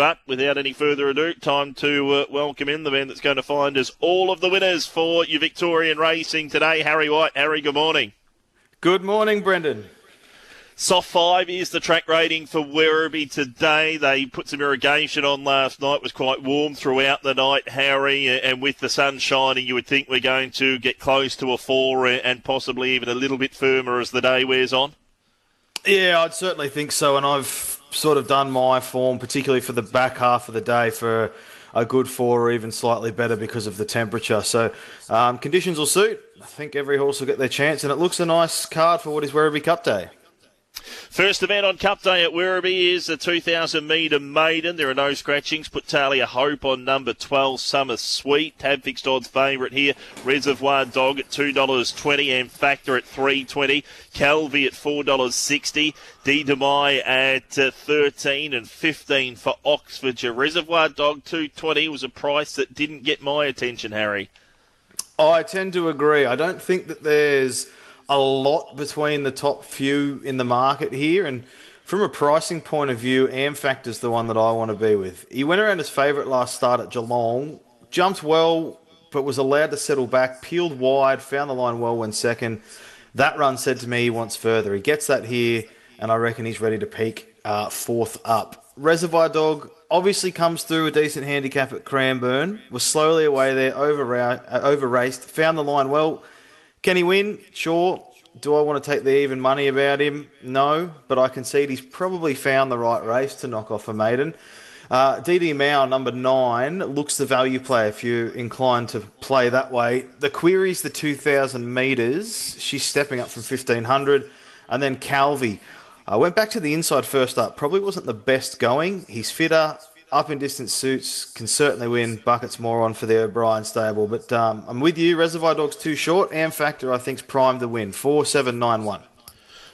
But without any further ado, time to uh, welcome in the man that's going to find us all of the winners for your Victorian racing today. Harry White. Harry, good morning. Good morning, Brendan. Soft five is the track rating for Werribee today. They put some irrigation on last night. It was quite warm throughout the night, Harry, and with the sun shining, you would think we're going to get close to a four and possibly even a little bit firmer as the day wears on. Yeah, I'd certainly think so. And I've sort of done my form, particularly for the back half of the day, for a good four or even slightly better because of the temperature. So um, conditions will suit. I think every horse will get their chance, and it looks a nice card for what is Werribee Cup Day. First event on Cup Day at Werribee is the 2,000 metre maiden. There are no scratchings. Put Talia Hope on number 12, Summer Sweet. Tab fixed odds favourite here. Reservoir Dog at $2.20 and Factor at $3.20. Calvi at $4.60. D Demai at uh, 13 and 15 for Oxfordshire. Reservoir Dog 220 was a price that didn't get my attention, Harry. I tend to agree. I don't think that there's a lot between the top few in the market here. And from a pricing point of view, Amfact is the one that I want to be with. He went around his favourite last start at Geelong, jumped well, but was allowed to settle back, peeled wide, found the line well, went second. That run said to me he wants further. He gets that here, and I reckon he's ready to peak uh, fourth up. Reservoir Dog obviously comes through a decent handicap at Cranbourne, was slowly away there, over, uh, over raced, found the line well can he win? Sure. Do I want to take the even money about him? No, but I concede he's probably found the right race to knock off a maiden. Uh, DD Mao, number nine, looks the value play if you're inclined to play that way. The query's the 2,000 metres. She's stepping up from 1,500. And then Calvi. I uh, went back to the inside first up. Probably wasn't the best going. He's fitter up in distance suits can certainly win buckets more on for the O'Brien stable. But um, I'm with you. Reservoir Dogs too short. and Factor I think's primed to win. Four seven nine one.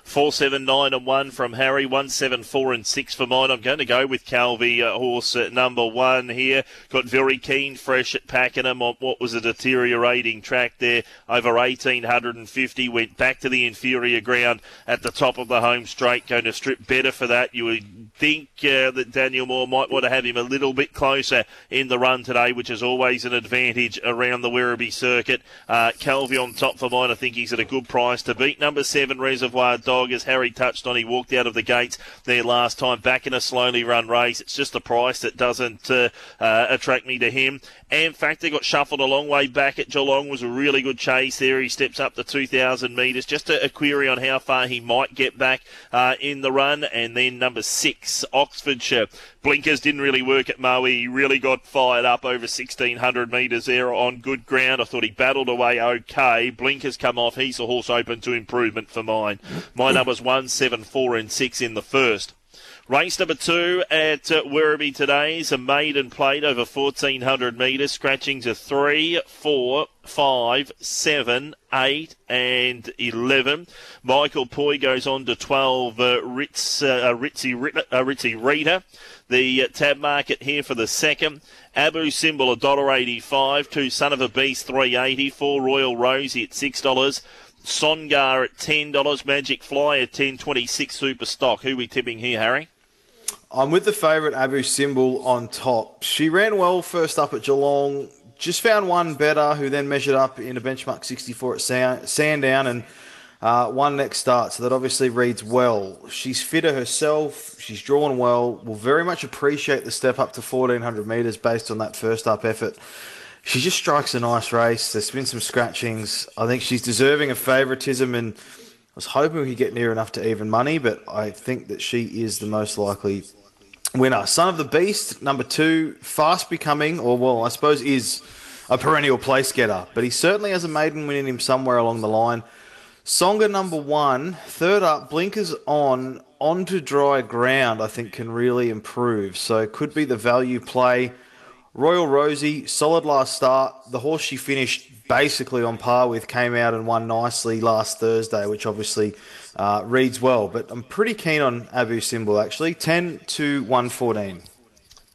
Four seven nine and one from Harry. One seven four and six for mine. I'm going to go with Calvi uh, horse uh, number one here. Got very keen, fresh at Pakenham on what was a deteriorating track there over 1850. Went back to the inferior ground at the top of the home straight. Going to strip better for that. You would think uh, that Daniel Moore might want to have him a little bit closer in the run today, which is always an advantage around the Werribee circuit. Uh, Calvi on top for mine. I think he's at a good price to beat. Number seven Reservoir dog, as Harry touched on. He walked out of the gates there last time, back in a slowly run race. It's just the price that doesn't uh, uh, attract me to him. And Factor got shuffled a long way back at Geelong. Was a really good chase there. He steps up to 2,000 metres. Just a, a, query on how far he might get back uh, in the run. And then number six, Oxfordshire. Blinkers didn't really work at Moe. He really got fired up over 1,600 metres there on good ground. I thought he battled away okay. Blinkers come off. He's a horse open to improvement for mine. My numbers one, seven, four, and six in the first. Race number two at uh, Werribee today is a maiden plate over 1,400 metres. Scratchings are three, four, five, seven, eight, and 11. Michael Poy goes on to 12, uh, Ritz, uh, Ritzy, uh, Ritzy Rita. The uh, tab market here for the second. Abu Simbel, $1.85. Two Son of a Beast, 380 Four Royal Rosie at $6. Songar at $10. Magic Fly at 10.26 Super Stock. Who are we tipping here, Harry? I'm with the favourite Abu Simbel on top. She ran well first up at Geelong. Just found one better, who then measured up in a benchmark 64 at Sandown and uh, one next start. So that obviously reads well. She's fitter herself. She's drawn well. Will very much appreciate the step up to 1400 metres based on that first up effort. She just strikes a nice race. There's been some scratchings. I think she's deserving of favouritism and I was hoping we could get near enough to even money, but I think that she is the most likely winner. Son of the Beast, number two, fast becoming, or well, I suppose is a perennial place getter, but he certainly has a maiden win in him somewhere along the line. Songa number one, third up, blinkers on, onto dry ground, I think can really improve. So could be the value play. Royal Rosie, solid last start. The horse she finished basically on par with came out and won nicely last Thursday, which obviously uh, reads well. But I'm pretty keen on Abu Simbel actually. 10 to 114.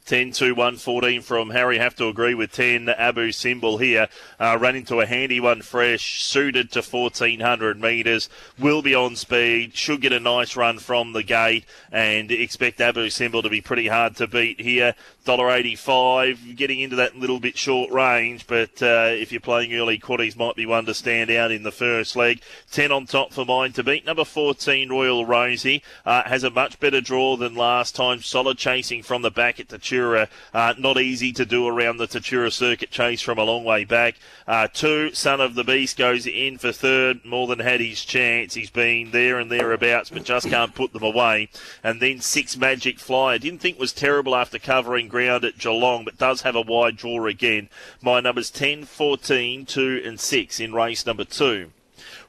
10 to 1 14 from Harry. Have to agree with 10 Abu Simbel here. Uh, run into a handy one fresh, suited to 1400 metres. Will be on speed. Should get a nice run from the gate and expect Abu Simbel to be pretty hard to beat here. $1.85, getting into that little bit short range, but uh, if you're playing early quarters, might be one to stand out in the first leg. 10 on top for mine to beat. Number 14, Royal Rosie, uh, has a much better draw than last time. Solid chasing from the back at Tatura. Uh, not easy to do around the Tatura circuit chase from a long way back. Uh, two, Son of the Beast goes in for third. More than had his chance. He's been there and thereabouts, but just can't put them away. And then six, Magic Flyer. Didn't think was terrible after covering ground at Geelong, but does have a wide draw again. My numbers 10, 14, 2, and 6 in race number 2.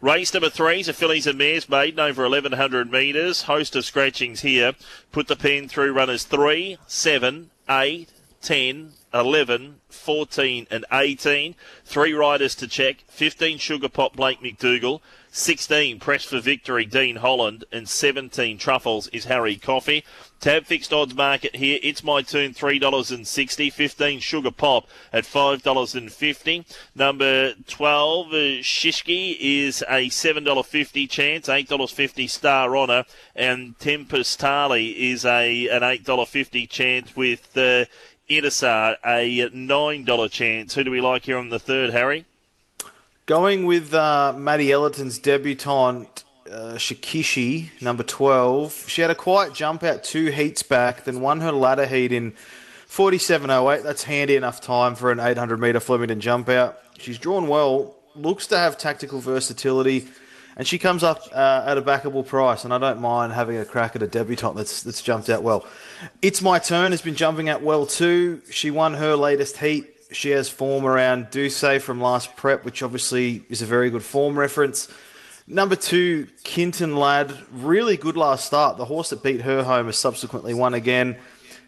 Race number three is a fillies and mares maiden over 1100 metres. Host of scratchings here. Put the pen through runners 3, 7, 8, 10, 11, 14 and 18. Three riders to check. 15 Sugar Pop Blake McDougall. 16 Press for Victory Dean Holland. And 17 Truffles is Harry Coffey. Tab fixed odds market here. It's my turn, $3.60. 15 Sugar Pop at $5.50. Number 12, uh, Shishki is a $7.50 chance, $8.50 Star Honour. And Tempest Tempestali is a an $8.50 chance with uh, a $9 chance. Who do we like here on the third, Harry? Going with uh, Maddie Ellerton's debutante, uh, Shikishi, number 12. She had a quiet jump out two heats back, then won her ladder heat in 47.08. That's handy enough time for an 800 metre Flemington jump out. She's drawn well, looks to have tactical versatility, and she comes up uh, at a backable price. And I don't mind having a crack at a debutante that's, that's jumped out well. It's My Turn has been jumping out well too. She won her latest heat she has form around Duce from last prep, which obviously is a very good form reference. Number two, Kinton Lad, really good last start. The horse that beat her home has subsequently won again.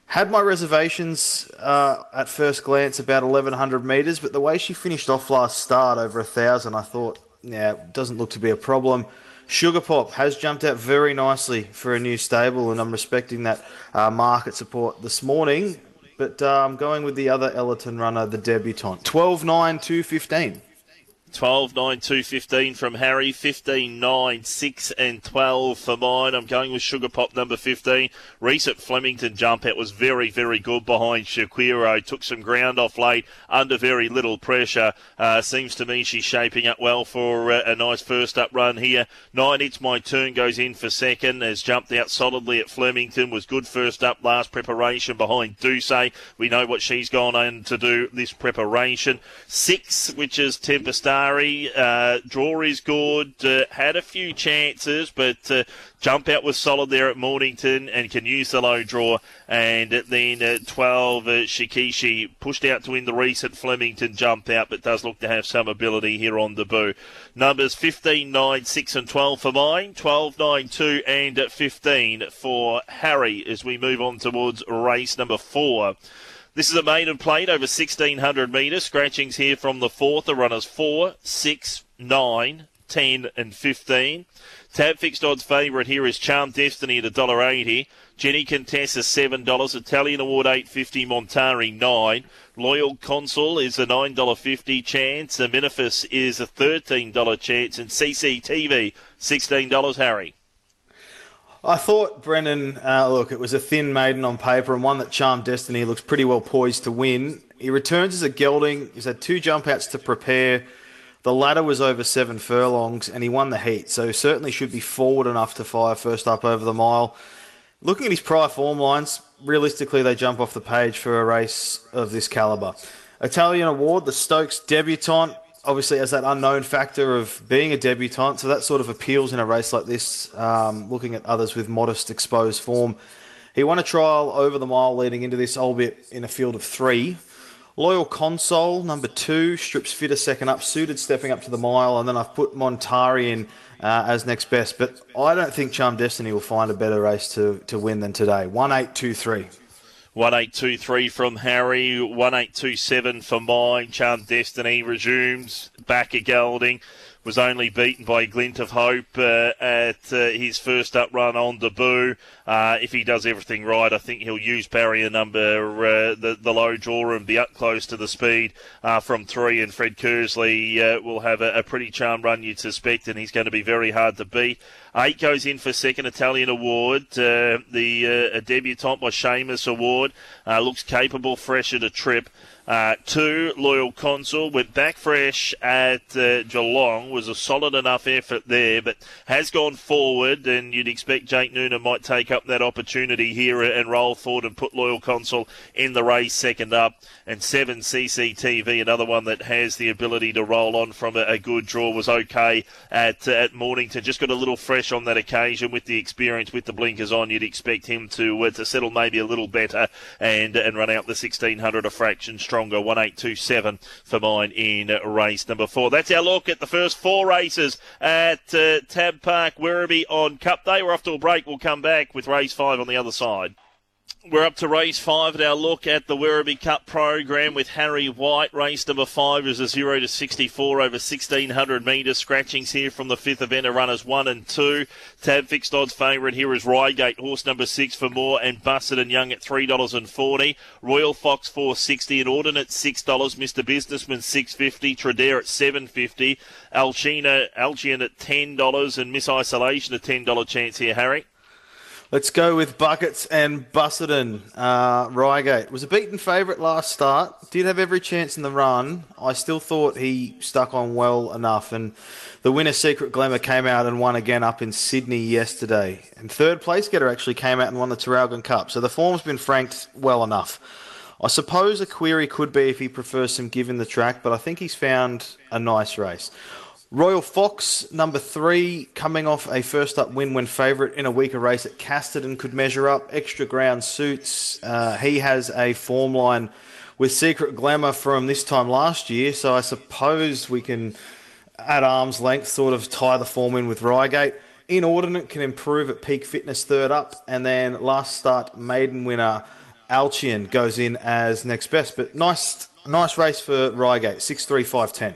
Had my reservations uh, at first glance about 1100 metres, but the way she finished off last start over a thousand, I thought, yeah, doesn't look to be a problem. Sugar Pop has jumped out very nicely for a new stable, and I'm respecting that uh, market support this morning. But I'm going with the other Ellerton runner, the debutante. 12 9 2 15. 12 9 2 15 from Harry, 15 9 6 and 12 for mine. I'm going with Sugar Pop number 15. Recent Flemington jump out was very, very good behind Shaquiro. Took some ground off late under very little pressure. Uh, seems to me she's shaping up well for uh, a nice first up run here. Nine, it's my turn, goes in for second. Has jumped out solidly at Flemington. Was good first up last preparation behind Duce. We know what she's gone on to do this preparation. Six, which is Tempestar. Uh, draw is good. Uh, had a few chances, but uh, jump out was solid there at Mornington and can use the low draw. And then uh, 12, uh, Shikishi pushed out to win the recent Flemington jump out, but does look to have some ability here on the debut. Numbers 15, 9, 6, and 12 for mine, 12, 9, 2, and 15 for Harry as we move on towards race number four. This is a maiden plate over 1600 metres. Scratchings here from the fourth. The runners 4, 6, 9, 10, and 15. Tab fixed odds favourite here is Charm Destiny at $1.80. Jenny Contessa $7. Italian Award 850 Montari 9 Loyal Consul is a $9.50 chance. The Minifus is a $13 chance. And CCTV $16, Harry. I thought Brendan, uh, look, it was a thin maiden on paper and one that Charm Destiny looks pretty well poised to win. He returns as a gelding. He's had two jump outs to prepare. The ladder was over seven furlongs and he won the heat, so certainly should be forward enough to fire first up over the mile. Looking at his prior form lines, realistically they jump off the page for a race of this calibre. Italian Award, the Stokes debutant, obviously has that unknown factor of being a debutant, so that sort of appeals in a race like this. Um, looking at others with modest exposed form, he won a trial over the mile leading into this, albeit in a field of three. Loyal Consul, number two, strips fitter second up, suited stepping up to the mile, and then I've put Montari in uh, as next best. But I don't think Charm Destiny will find a better race to, to win than today. One eight two three. 1823 from Harry, 1827 for mine. Charm Destiny resumes back at Gelding. was only beaten by Glint of Hope uh, at uh, his first up run on debut. Uh, if he does everything right, I think he'll use barrier number uh, the the low draw and be up close to the speed uh, from three. And Fred Kersley uh, will have a, a pretty charmed run, you'd suspect, and he's going to be very hard to beat. Eight goes in for second Italian award. Uh, the uh, debutant by Shamus Award uh, looks capable, fresh at a trip. Uh, two, Loyal Consul went back fresh at uh, Geelong. Was a solid enough effort there, but has gone forward, and you'd expect Jake Noonan might take up that opportunity here and roll forward and put Loyal Consul in the race second up. And seven, CCTV, another one that has the ability to roll on from a, a good draw, was okay at uh, at Mornington. Just got a little fresh on that occasion with the experience with the blinkers on. You'd expect him to uh, to settle maybe a little better and and run out the 1600 a fraction strong stronger. 1827 for mine in race number four. That's our look at the first four races at uh, Tab Park, Werribee on Cup Day. We're off to a break. We'll come back with race five on the other side. We're up to race five at our look at the Werribee Cup program with Harry White. Race number five is a 0 to 64 over 1600 metres. Scratchings here from the fifth event of runners one and two. Tab fixed odds favourite here is Reigate, horse number six for more, and Busted and Young at $3.40. Royal Fox 460 and Ordinate $6. Mr. Businessman 650 Tradare at 750 Alcina, Algian at $10 and Miss Isolation a $10 chance here, Harry. Let's go with Buckets and Busselton. Uh, Reigate was a beaten favourite last start. Did have every chance in the run. I still thought he stuck on well enough. And the winner, Secret Glamour, came out and won again up in Sydney yesterday. And third place getter actually came out and won the Traralgon Cup. So the form's been franked well enough. I suppose a query could be if he prefers some given the track, but I think he's found a nice race. Royal Fox, number three, coming off a first up win when favourite in a weaker race at Casterton, could measure up. Extra ground suits. Uh, he has a form line with Secret Glamour from this time last year, so I suppose we can, at arm's length, sort of tie the form in with Reigate. Inordinate can improve at peak fitness third up, and then last start maiden winner Alchian goes in as next best. But nice, nice race for Reigate, six three five ten.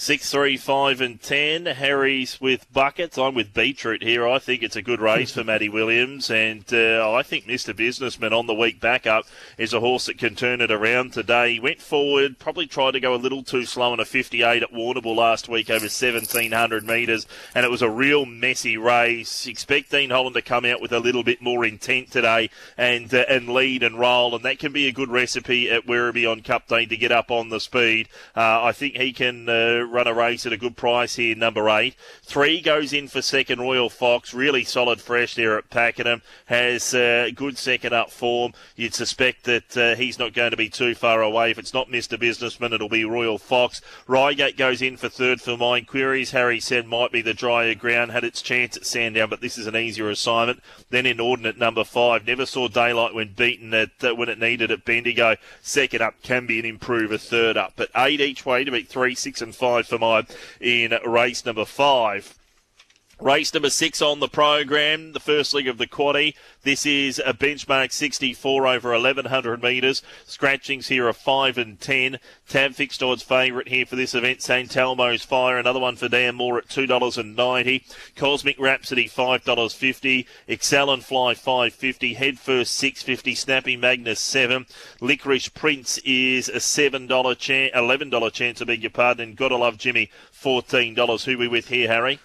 Six, three, five, and ten. Harry's with buckets. I'm with beetroot here. I think it's a good race for Matty Williams, and uh, I think Mr. Businessman on the week backup is a horse that can turn it around today. He went forward, probably tried to go a little too slow in a 58 at Warrnambool last week over 1700 metres, and it was a real messy race. Expect Dean Holland to come out with a little bit more intent today and uh, and lead and roll, and that can be a good recipe at Werribee on Cup Day to get up on the speed. Uh, I think he can uh, run a race at a good price here, number eight. Three goes in for second, Royal Fox. Really solid fresh there at Pakenham. Has uh, good second up form. You'd suspect that uh, he's not going to be too far away. If it's not Mr. Businessman, it'll be Royal Fox. Reigate goes in for third for mine. Queries, Harry said, might be the drier ground. Had its chance at Sandown, but this is an easier assignment. Then inordinate number five. Never saw daylight when beaten at uh, when it needed at Bendigo. Second up can be an improver. Third up, but eight each way to beat three, six, and five for mine in race number five. Race number six on the program, the first leg of the quaddy. This is a benchmark 64 over 1100 metres. Scratchings here are 5 and 10. Tab fixed odds favourite here for this event. St. Elmo's Fire, another one for Dan Moore at $2.90. Cosmic Rhapsody $5.50. Excel and Fly 5.50. Head First 6.50. Snappy Magnus 7. Licorice Prince is a $7 chance, $11 chance, I beg your pardon. And Gotta Love Jimmy $14. Who we with here, Harry?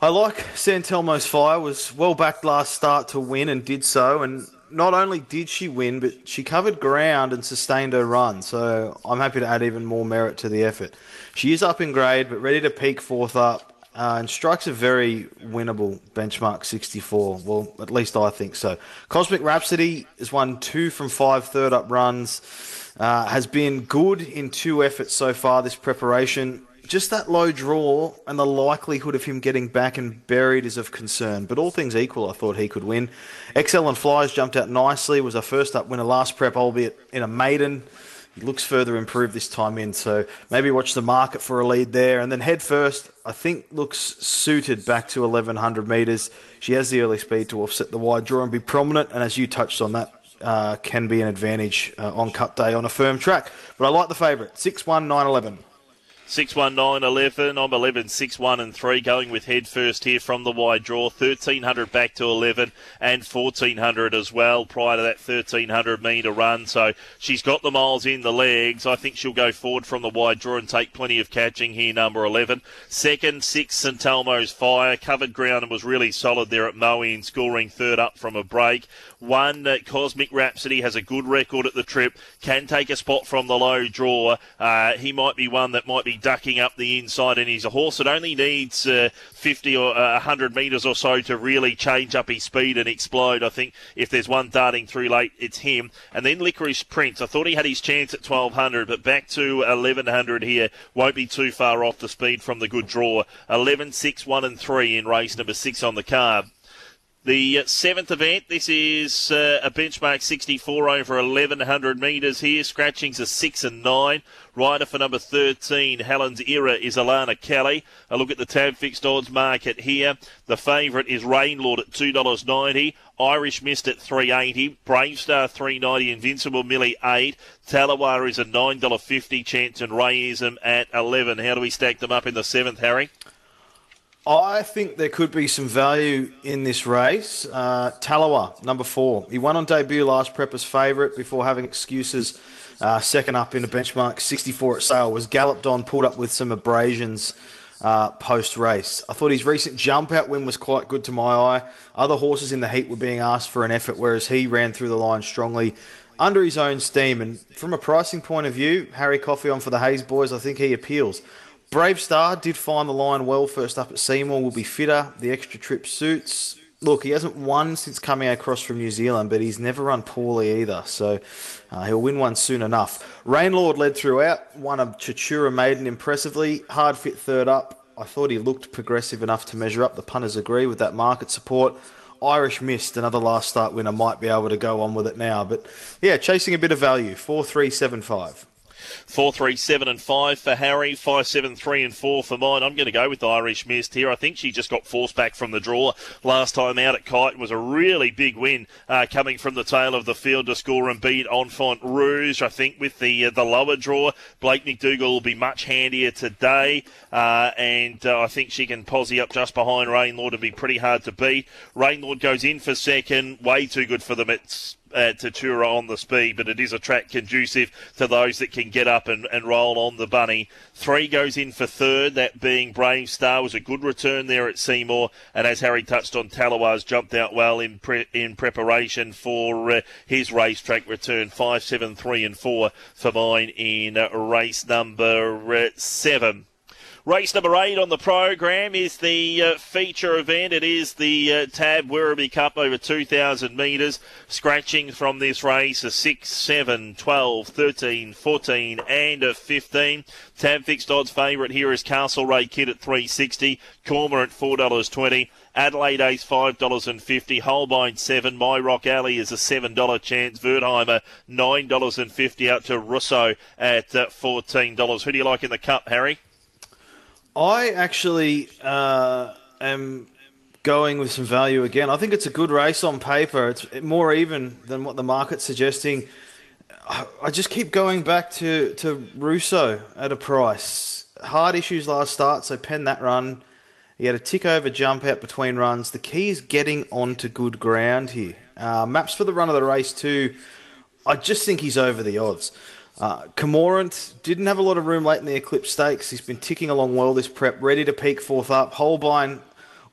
I like St. Elmo's Fire was well backed last start to win and did so. And not only did she win, but she covered ground and sustained her run. So I'm happy to add even more merit to the effort. She is up in grade, but ready to peak fourth up. Uh, and strikes a very winnable benchmark 64. Well, at least I think so. Cosmic Rhapsody has won two from five third up runs. Uh, has been good in two efforts so far this preparation just that low draw and the likelihood of him getting back and buried is of concern. But all things equal, I thought he could win. XL and Flyers jumped out nicely. Was a first up winner last prep, albeit in a maiden. He looks further improved this time in, so maybe watch the market for a lead there. And then head first, I think looks suited back to 1100 metres. She has the early speed to offset the wide draw and be prominent. And as you touched on, that uh, can be an advantage uh, on cut day on a firm track. But I like the favourite, 6 1 9 11. 6 1 9 11. I'm 11 6 1 and 3 going with head first here from the wide draw. 1300 back to 11 and 1400 as well prior to that 1300 metre run. So she's got the miles in the legs. I think she'll go forward from the wide draw and take plenty of catching here, number 11. Second, 6 St Elmo's Fire. Covered ground and was really solid there at Moeen, scoring third up from a break. One, uh, Cosmic Rhapsody has a good record at the trip, can take a spot from the low draw. Uh, he might be one that might be ducking up the inside, and he's a horse that only needs uh, 50 or uh, 100 metres or so to really change up his speed and explode. I think if there's one darting through late, it's him. And then Licorice Prince. I thought he had his chance at 1200, but back to 1100 here won't be too far off the speed from the good draw. 11, 6, 1 and 3 in race number 6 on the card. The seventh event, this is uh, a benchmark 64 over 1100 metres here. Scratchings are 6 and 9. Rider for number 13, Helen's Era, is Alana Kelly. A look at the tab fixed odds market here. The favourite is Rainlord at $2.90. Irish Mist at 380. Brave Star 390. Invincible Millie 8. Talawa is a $9.50 chance and Rayism at 11. How do we stack them up in the seventh, Harry? I think there could be some value in this race. Uh, Talawa, number four. He won on debut last prep as favourite before having excuses. Uh, second up in a benchmark 64 at sale was galloped on, pulled up with some abrasions uh, post race. I thought his recent jump out win was quite good to my eye. Other horses in the heat were being asked for an effort, whereas he ran through the line strongly under his own steam. And from a pricing point of view, Harry Coffey on for the Hayes boys, I think he appeals. Brave Star did find the line well first up at Seymour, will be fitter. The extra trip suits. Look, he hasn't won since coming across from New Zealand, but he's never run poorly either, so uh, he'll win one soon enough. Rainlord led throughout, won a Tatura maiden impressively, hard fit third up. I thought he looked progressive enough to measure up. The punters agree with that market support. Irish Mist, another last start winner, might be able to go on with it now. But yeah, chasing a bit of value, 4375. Four, three, seven, and five for Harry. Five, seven, three, and four for mine. I'm going to go with Irish Mist here. I think she just got forced back from the draw last time out at Kite. It was a really big win uh, coming from the tail of the field to score and beat Enfant Rouge. I think with the uh, the lower draw, Blake McDougall will be much handier today, uh, and uh, I think she can posse up just behind Rainlord and be pretty hard to beat. Rainlord goes in for second, way too good for them. It's uh, Tatura on the speed, but it is a track conducive to those that can get up and, and roll on the bunny. Three goes in for third, that being Brave Star was a good return there at Seymour, and as Harry touched on, Talawa's jumped out well in pre- in preparation for uh, his racetrack return. Five, seven, three, and four for mine in uh, race number uh, seven. Race number eight on the program is the uh, feature event. It is the uh, Tab Werribee Cup over 2,000 metres. Scratching from this race a 6, 7, 12, 13, 14, and a 15. Tab fixed odds favourite here is Castlereagh Kid at 360. Cormer at $4.20. Adelaide Ace five dollars and fifty. Holbein seven. My Rock Alley is a seven dollar chance. Wertheimer nine dollars and fifty. Out to Russo at uh, fourteen dollars. Who do you like in the cup, Harry? I actually uh, am going with some value again. I think it's a good race on paper. It's more even than what the market's suggesting. I just keep going back to, to Russo at a price. Hard issues last start, so pen that run. He had a tick over jump out between runs. The key is getting onto good ground here. Uh, maps for the run of the race too. I just think he's over the odds. Uh, Cormorant didn't have a lot of room late in the Eclipse Stakes. He's been ticking along well this prep, ready to peak fourth up. Holbein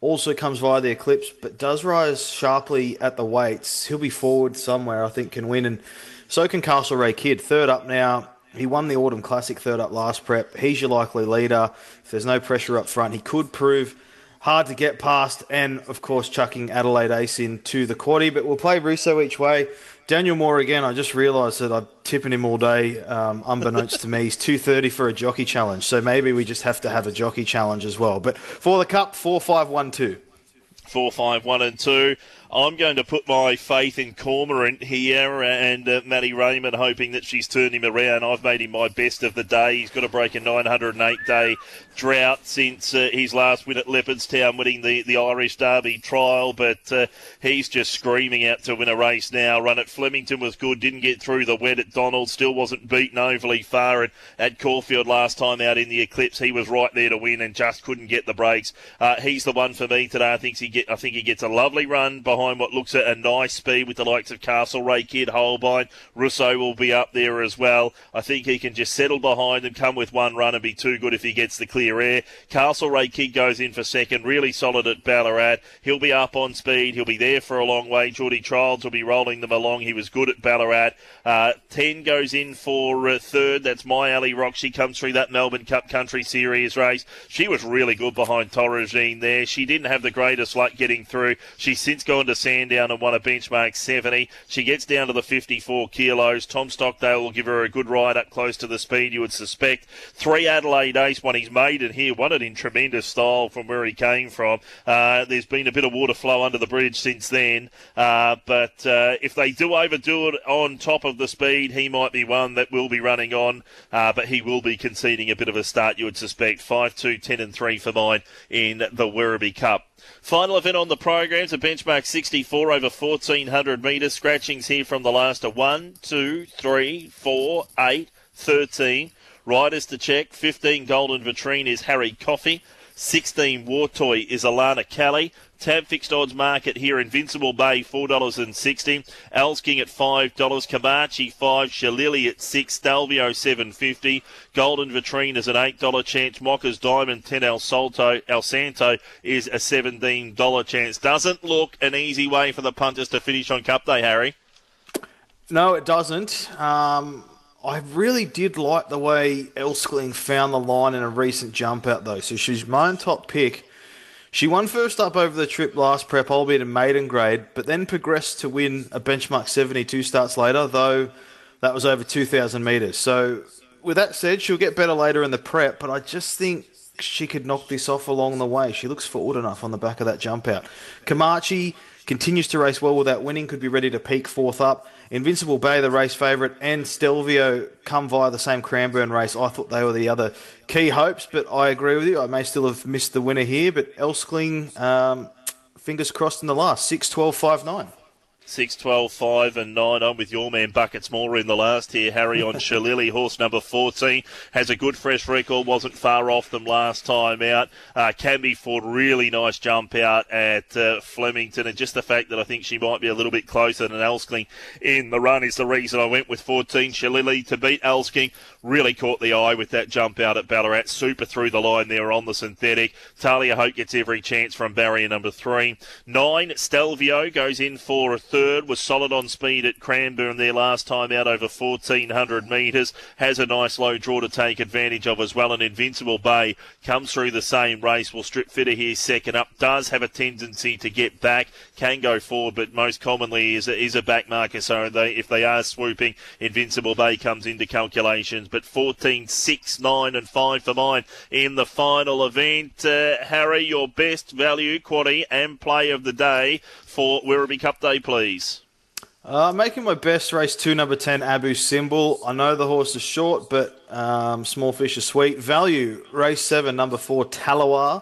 also comes via the Eclipse, but does rise sharply at the weights. He'll be forward somewhere, I think, can win. And so can Castlereagh Kid. Third up now. He won the Autumn Classic third up last prep. He's your likely leader. If there's no pressure up front, he could prove hard to get past. And, of course, chucking Adelaide Ace into the quaddy. But we'll play Russo each way. Daniel Moore again. I just realised that I'm tipping him all day. Um, unbeknownst to me, he's two thirty for a jockey challenge. So maybe we just have to have a jockey challenge as well. But for the cup, four five one two. Four, five, one, and two. I'm going to put my faith in Cormorant here and uh, Matty Raymond, hoping that she's turned him around. I've made him my best of the day. He's got to break a 908 day drought since uh, his last win at Leopardstown, winning the, the Irish Derby trial, but uh, he's just screaming out to win a race now. Run at Flemington was good, didn't get through the wet at Donald, still wasn't beaten overly far. And at Caulfield last time out in the Eclipse, he was right there to win and just couldn't get the breaks. Uh, he's the one for me today. I think he get. I think he gets a lovely run behind what looks at a nice speed with the likes of Castlereagh Kid, Holbein, Russo will be up there as well. I think he can just settle behind and come with one run and be too good if he gets the clear air. Castlereagh Kid goes in for second, really solid at Ballarat. He'll be up on speed. He'll be there for a long way. Geordie Childs will be rolling them along. He was good at Ballarat. Uh, Ten goes in for uh, third. That's my alley rock. She comes through that Melbourne Cup Country Series race. She was really good behind Torregine there. She didn't have the greatest luck getting through. She's since gone to Sandown and won a benchmark 70. She gets down to the 54 kilos. Tom Stockdale will give her a good ride up close to the speed you would suspect. Three Adelaide Ace won his maiden here, won it in tremendous style from where he came from. Uh, there's been a bit of water flow under the bridge since then, uh, but uh, if they do overdo it on top of the speed, he might be one that will be running on, uh, but he will be conceding a bit of a start, you would suspect. 5 2, 10 and 3 for mine in the Werribee Cup. Final event on the program is a benchmark 64 over 1400 metres. Scratchings here from the last of 1, 2, 3, 4, 8, 13. Riders to check. 15 Golden Vitrine is Harry Coffey. 16 War Toy is Alana Kelly. Tab fixed odds market here. Invincible Bay four dollars and sixty. King at five dollars. Kamachi five. Shalili at six. Stelvio seven fifty. Golden Vitrine is an eight dollar chance. Mocha's Diamond ten. El Salto El Santo is a seventeen dollar chance. Doesn't look an easy way for the punters to finish on Cup Day, Harry. No, it doesn't. Um, I really did like the way Elskling found the line in a recent jump out, though. So she's my top pick. She won first up over the trip last prep, albeit in maiden grade, but then progressed to win a benchmark 72 starts later, though that was over 2,000 metres. So, with that said, she'll get better later in the prep, but I just think she could knock this off along the way. She looks forward enough on the back of that jump out. Kamachi continues to race well without winning, could be ready to peak fourth up. Invincible Bay, the race favourite, and Stelvio come via the same Cranbourne race. I thought they were the other key hopes, but I agree with you. I may still have missed the winner here, but Elskling, um, fingers crossed in the last. 6 12 5 9. 6, 12, 5 and 9. I'm with your man Buckets more in the last here. Harry on Shillelagh, horse number 14. Has a good fresh record, wasn't far off them last time out. Uh, Canby Ford, really nice jump out at uh, Flemington. And just the fact that I think she might be a little bit closer than Elskling in the run is the reason I went with 14 Shillelagh to beat Elskling. Really caught the eye with that jump out at Ballarat. Super through the line there on the synthetic. Talia Hope gets every chance from barrier number three. Nine, Stelvio goes in for a third, was solid on speed at Cranbourne there last time out over 1400 metres. Has a nice low draw to take advantage of as well. And Invincible Bay comes through the same race. Will strip fitter here second up. Does have a tendency to get back. Can go forward, but most commonly is a, is a back marker. So they, if they are swooping, Invincible Bay comes into calculations. But 14, 6, 9 and 5 for mine in the final event. Uh, Harry, your best value, quaddy and play of the day for Werribee Cup Day, please? Uh, making my best race two, number 10, Abu Simbel. I know the horse is short, but um, small fish are sweet. Value, race seven, number four, Talawa.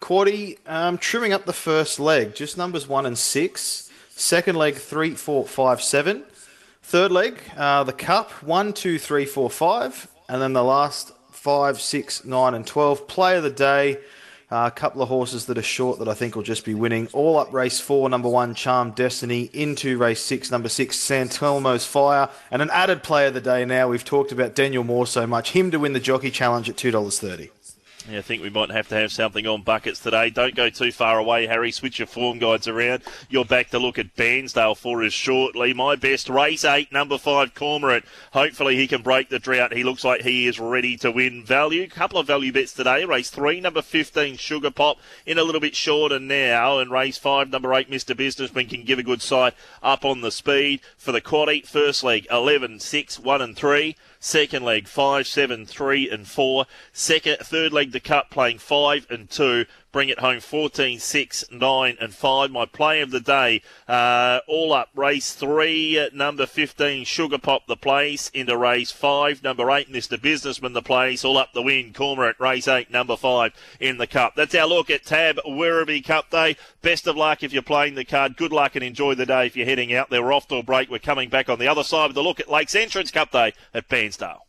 Quaddy, um, trimming up the first leg, just numbers one and six. Second leg, three, four, five, seven. Third leg, uh, the cup, one, two, three, four, five. And then the last five, six, nine, and 12. Play of the day, uh, a couple of horses that are short that I think will just be winning. All up race four, number one, Charm Destiny. Into race six, number six, St. Elmo's Fire. And an added play of the day now. We've talked about Daniel Moore so much. Him to win the Jockey Challenge at $2.30. Yeah, I think we might have to have something on buckets today. Don't go too far away, Harry. Switch your form guides around. You're back to look at Bairnsdale for us shortly. My best race eight, number five, Cormorant. Hopefully he can break the drought. He looks like he is ready to win value. Couple of value bets today. Race three, number 15, Sugar Pop, in a little bit shorter now. And race five, number eight, Mr. Businessman can give a good sight up on the speed. For the quad eight, first leg, 11, 6, 1 and 3. Second leg, five, seven, three, and 4. Second, third leg, the cup playing five and two bring it home 14, 6, 9, and 5. My play of the day, uh, all up. Race 3, uh, number 15, Sugar Pop the place, into race 5. Number 8, Mr. Businessman the place, all up the win. Cormorant, race 8, number 5 in the cup. That's our look at Tab Werribee Cup Day. Best of luck if you're playing the card. Good luck and enjoy the day if you're heading out there. We're off to a break. We're coming back on the other side of the look at Lakes Entrance Cup Day at Bairnsdale.